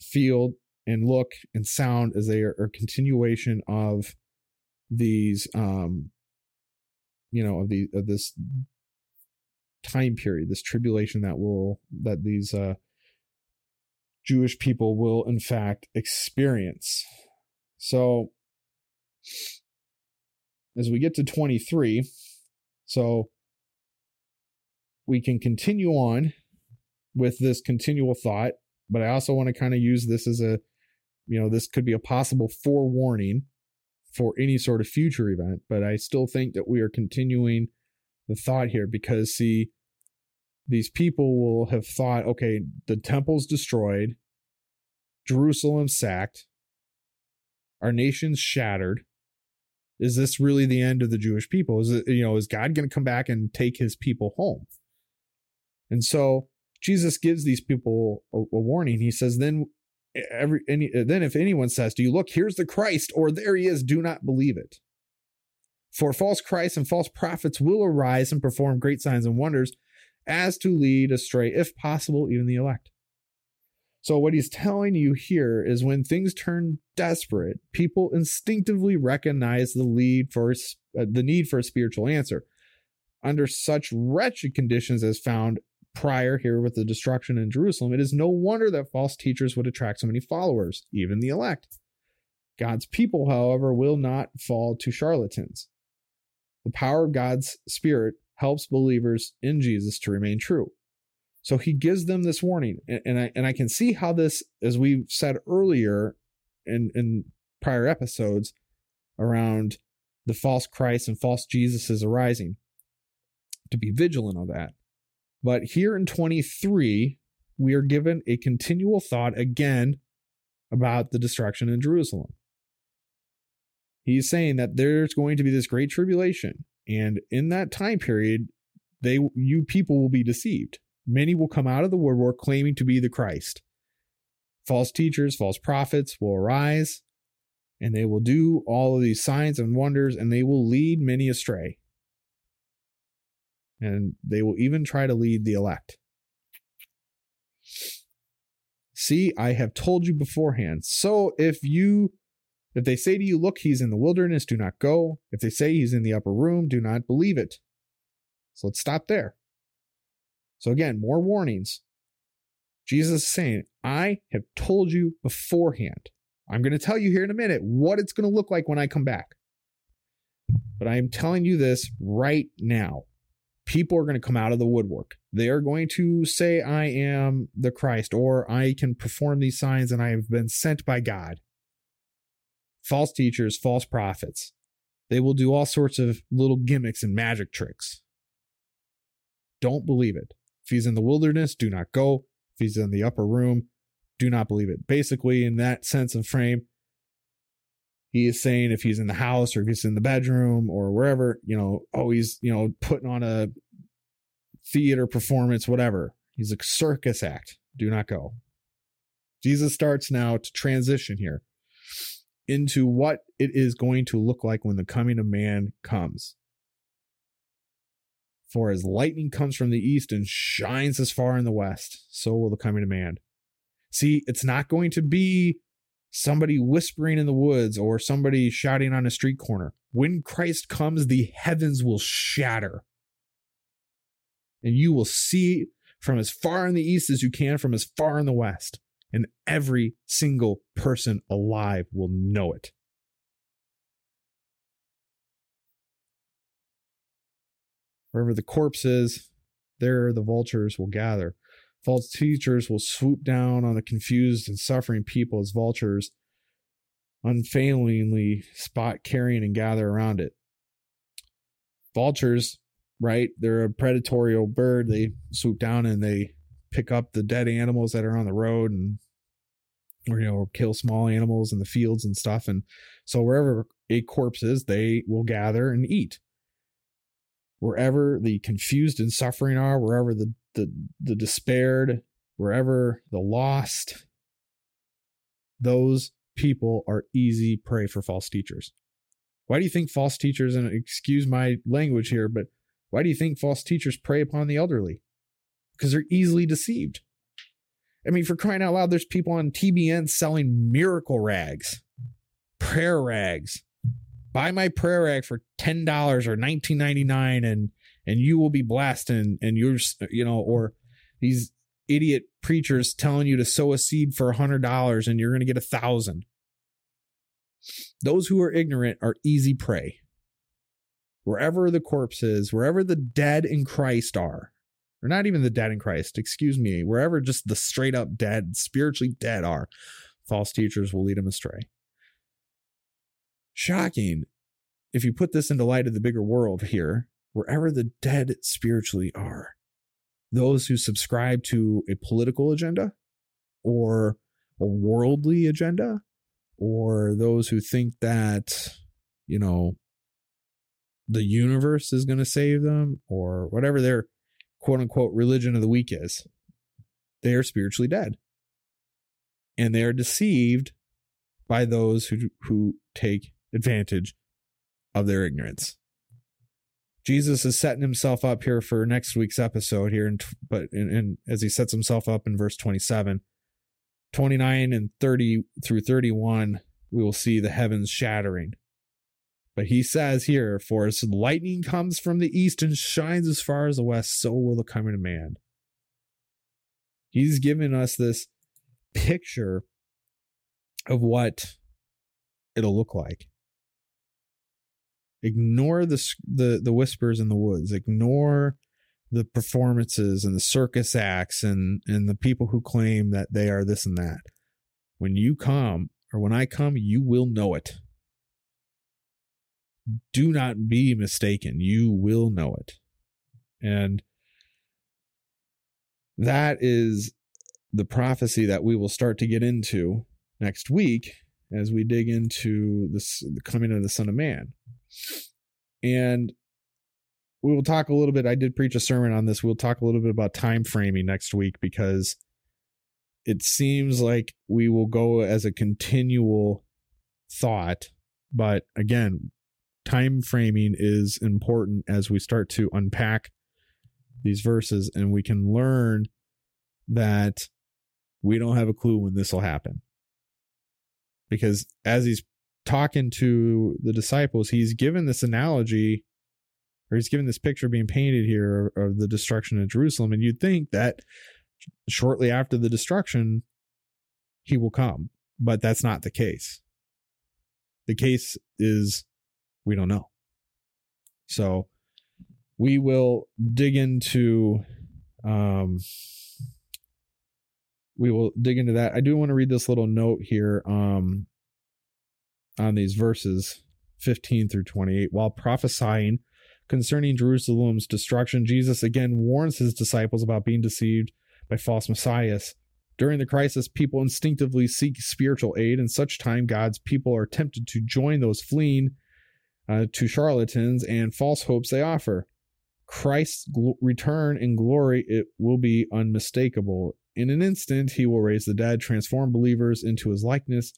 feel and look and sound as they are a continuation of these um you know of the of this time period this tribulation that will that these uh Jewish people will in fact experience. So as we get to 23 so we can continue on with this continual thought but I also want to kind of use this as a you know, this could be a possible forewarning for any sort of future event, but I still think that we are continuing the thought here because, see, these people will have thought, okay, the temple's destroyed, Jerusalem sacked, our nation's shattered. Is this really the end of the Jewish people? Is it, you know, is God going to come back and take his people home? And so Jesus gives these people a, a warning. He says, then every any then if anyone says to you look here's the christ or there he is do not believe it for false christs and false prophets will arise and perform great signs and wonders as to lead astray if possible even the elect so what he's telling you here is when things turn desperate people instinctively recognize the lead for uh, the need for a spiritual answer under such wretched conditions as found prior here with the destruction in Jerusalem, it is no wonder that false teachers would attract so many followers, even the elect. God's people, however, will not fall to charlatans. The power of God's Spirit helps believers in Jesus to remain true. So he gives them this warning. And, and I and I can see how this, as we've said earlier in, in prior episodes, around the false Christ and false Jesus is arising. To be vigilant of that. But here in 23, we are given a continual thought again about the destruction in Jerusalem. He's saying that there's going to be this great tribulation, and in that time period, they you people will be deceived. Many will come out of the woodwork claiming to be the Christ. False teachers, false prophets will arise, and they will do all of these signs and wonders, and they will lead many astray. And they will even try to lead the elect. See, I have told you beforehand. So if you if they say to you, Look, he's in the wilderness, do not go. If they say he's in the upper room, do not believe it. So let's stop there. So again, more warnings. Jesus is saying, I have told you beforehand. I'm going to tell you here in a minute what it's going to look like when I come back. But I am telling you this right now. People are going to come out of the woodwork. They are going to say, I am the Christ, or I can perform these signs and I have been sent by God false teachers, false prophets. They will do all sorts of little gimmicks and magic tricks. Don't believe it. If he's in the wilderness, do not go. If he's in the upper room, do not believe it. Basically, in that sense of frame, he is saying if he's in the house or if he's in the bedroom or wherever, you know, oh, he's, you know, putting on a theater performance, whatever. He's a circus act. Do not go. Jesus starts now to transition here into what it is going to look like when the coming of man comes. For as lightning comes from the east and shines as far in the west, so will the coming of man. See, it's not going to be somebody whispering in the woods or somebody shouting on a street corner. When Christ comes, the heavens will shatter. And you will see from as far in the east as you can, from as far in the west and every single person alive will know it. Wherever the corpse is, there the vultures will gather. False teachers will swoop down on the confused and suffering people as vultures unfailingly spot carrion and gather around it. Vultures, right? They're a predatory bird. They swoop down and they pick up the dead animals that are on the road and or you know kill small animals in the fields and stuff. And so wherever a corpse is they will gather and eat. Wherever the confused and suffering are wherever the the, the despaired wherever the lost those people are easy prey for false teachers. Why do you think false teachers and excuse my language here but why do you think false teachers prey upon the elderly because they're easily deceived. I mean, for crying out loud, there's people on TBN selling miracle rags, prayer rags. Buy my prayer rag for ten dollars or nineteen ninety nine, and and you will be blessed. And and you're you know, or these idiot preachers telling you to sow a seed for a hundred dollars and you're going to get a thousand. Those who are ignorant are easy prey. Wherever the corpse is, wherever the dead in Christ are, or not even the dead in Christ, excuse me, wherever just the straight up dead, spiritually dead are, false teachers will lead them astray. Shocking. If you put this into light of the bigger world here, wherever the dead spiritually are, those who subscribe to a political agenda or a worldly agenda, or those who think that, you know, the universe is going to save them, or whatever their quote unquote religion of the week is. They are spiritually dead. And they are deceived by those who, who take advantage of their ignorance. Jesus is setting himself up here for next week's episode here, and but in, as he sets himself up in verse 27, 29 and 30 through 31, we will see the heavens shattering. But he says here, For as lightning comes from the east and shines as far as the west, so will the coming of man. He's giving us this picture of what it'll look like. Ignore the, the, the whispers in the woods. Ignore the performances and the circus acts and and the people who claim that they are this and that. When you come or when I come, you will know it. Do not be mistaken. You will know it. And that is the prophecy that we will start to get into next week as we dig into this, the coming of the Son of Man. And we will talk a little bit. I did preach a sermon on this. We'll talk a little bit about time framing next week because it seems like we will go as a continual thought. But again, time framing is important as we start to unpack these verses and we can learn that we don't have a clue when this will happen. Because as he's talking to the disciples, he's given this analogy or he's given this picture being painted here of, the destruction of Jerusalem. And you'd think that shortly after the destruction, he will come. But that's not the case. The case is we don't know. So we will dig into um we will dig into that. I do want to read this little note here um on these verses 15 through 28 while prophesying concerning Jerusalem's destruction Jesus again warns his disciples about being deceived by false messiahs. During the crisis, people instinctively seek spiritual aid, and such time God's people are tempted to join those fleeing uh, to charlatans and false hopes they offer. Christ's gl- return in glory it will be unmistakable. In an instant, he will raise the dead, transform believers into his likeness,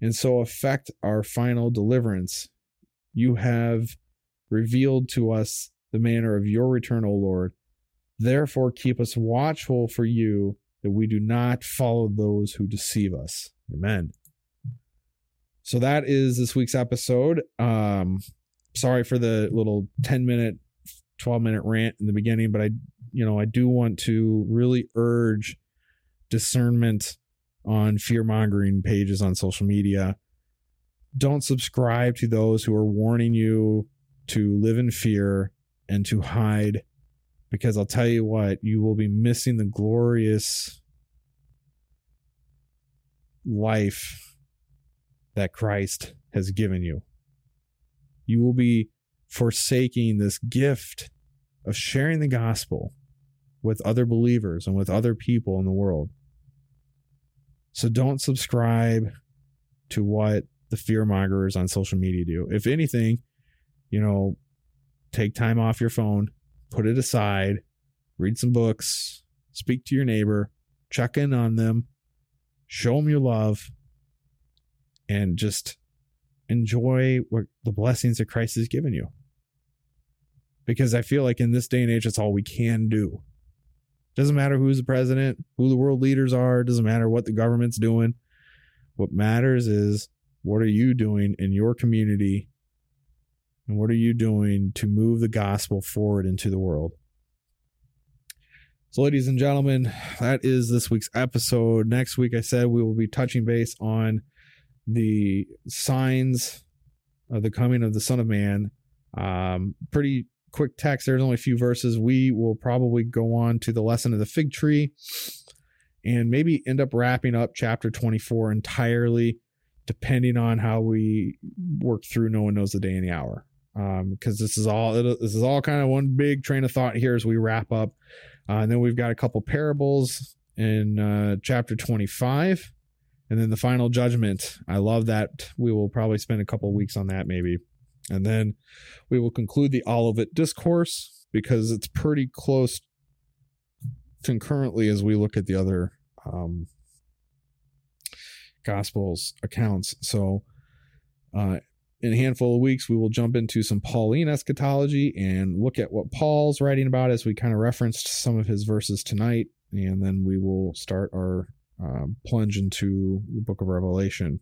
and so effect our final deliverance. You have revealed to us the manner of your return, O Lord. Therefore, keep us watchful for you that we do not follow those who deceive us. Amen. So that is this week's episode. Um, sorry for the little 10 minute, 12 minute rant in the beginning, but I, you know, I do want to really urge discernment on fear mongering pages on social media. Don't subscribe to those who are warning you to live in fear and to hide because I'll tell you what, you will be missing the glorious life that Christ has given you. You will be forsaking this gift of sharing the gospel with other believers and with other people in the world. So don't subscribe to what the fear mongers on social media do. If anything, you know, take time off your phone, put it aside, read some books, speak to your neighbor, check in on them, show them your love, and just enjoy what the blessings that Christ has given you. Because I feel like in this day and age, it's all we can do. Doesn't matter who's the president, who the world leaders are, doesn't matter what the government's doing. What matters is what are you doing in your community and what are you doing to move the gospel forward into the world? So, ladies and gentlemen, that is this week's episode. Next week, I said we will be touching base on the signs of the coming of the Son of Man. Um, pretty quick text. There's only a few verses. We will probably go on to the lesson of the fig tree and maybe end up wrapping up chapter 24 entirely, depending on how we work through No One Knows the Day and the Hour because um, this is all this is all kind of one big train of thought here as we wrap up. Uh, and then we've got a couple parables in uh, chapter 25, and then the final judgment. I love that. We will probably spend a couple weeks on that maybe, and then we will conclude the Olivet discourse because it's pretty close concurrently as we look at the other um, Gospels accounts. So. Uh, in a handful of weeks, we will jump into some Pauline eschatology and look at what Paul's writing about as we kind of referenced some of his verses tonight. And then we will start our um, plunge into the book of Revelation.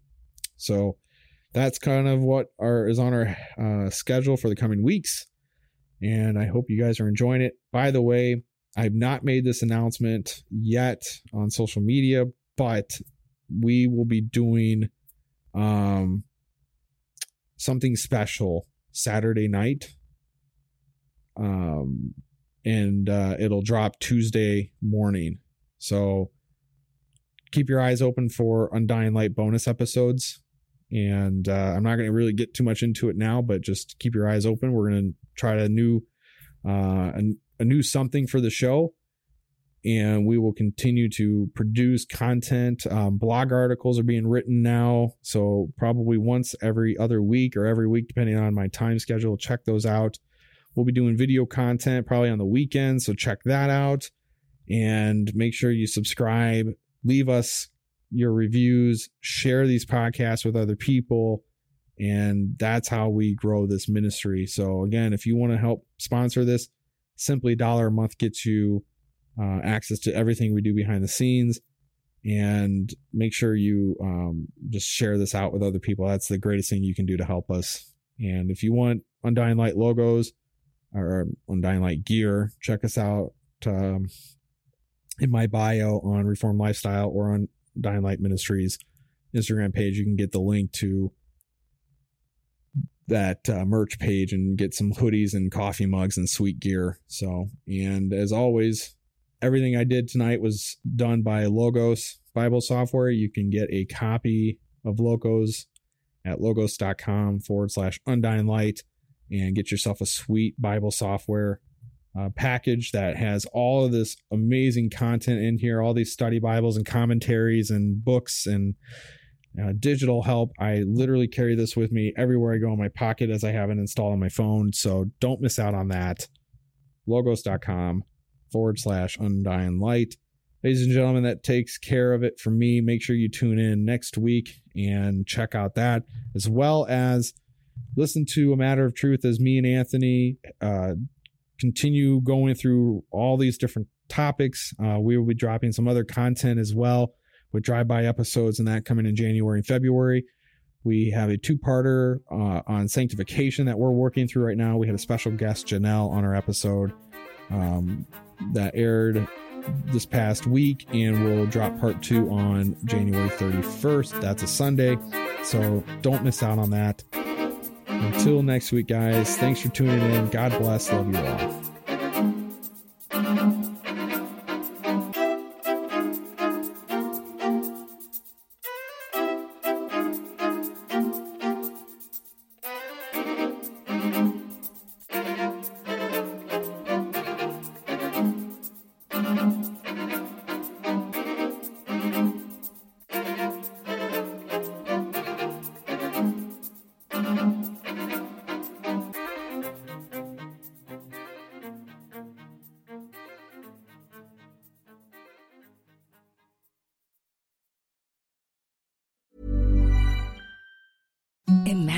So that's kind of what our, is on our uh, schedule for the coming weeks. And I hope you guys are enjoying it. By the way, I've not made this announcement yet on social media, but we will be doing um, something special Saturday night. Um, and uh, it'll drop Tuesday morning. So keep your eyes open for Undying Light bonus episodes. And uh, I'm not going to really get too much into it now, but just keep your eyes open. We're going to try a new, uh, a, a new something for the show, and we will continue to produce content. Um, blog articles are being written now, so probably once every other week or every week, depending on my time schedule. Check those out. We'll be doing video content probably on the weekend, so check that out. And make sure you subscribe, leave us your reviews, share these podcasts with other people. And that's how we grow this ministry. So, again, if you want to help sponsor this, simply dollar a month gets you uh, access to everything we do behind the scenes. And make sure you um, just share this out with other people. That's the greatest thing you can do to help us. And if you want Undying Light logos or Undying Light gear, check us out um, in my bio on Reform Lifestyle or on Dying Light Ministries Instagram page. You can get the link to that uh, merch page and get some hoodies and coffee mugs and sweet gear. So, and as always, everything I did tonight was done by Logos Bible software. You can get a copy of Logos at logos.com forward slash undying light and get yourself a sweet Bible software uh, package that has all of this amazing content in here, all these study Bibles and commentaries and books and uh, digital help. I literally carry this with me everywhere I go in my pocket as I have it installed on my phone. So don't miss out on that. Logos.com forward slash undying light. Ladies and gentlemen, that takes care of it for me. Make sure you tune in next week and check out that, as well as listen to A Matter of Truth as me and Anthony uh, continue going through all these different topics. Uh, we will be dropping some other content as well with drive-by episodes and that coming in January and February. We have a two-parter uh, on sanctification that we're working through right now. We had a special guest, Janelle, on our episode um, that aired this past week, and we'll drop part two on January 31st. That's a Sunday, so don't miss out on that. Until next week, guys, thanks for tuning in. God bless. Love you all.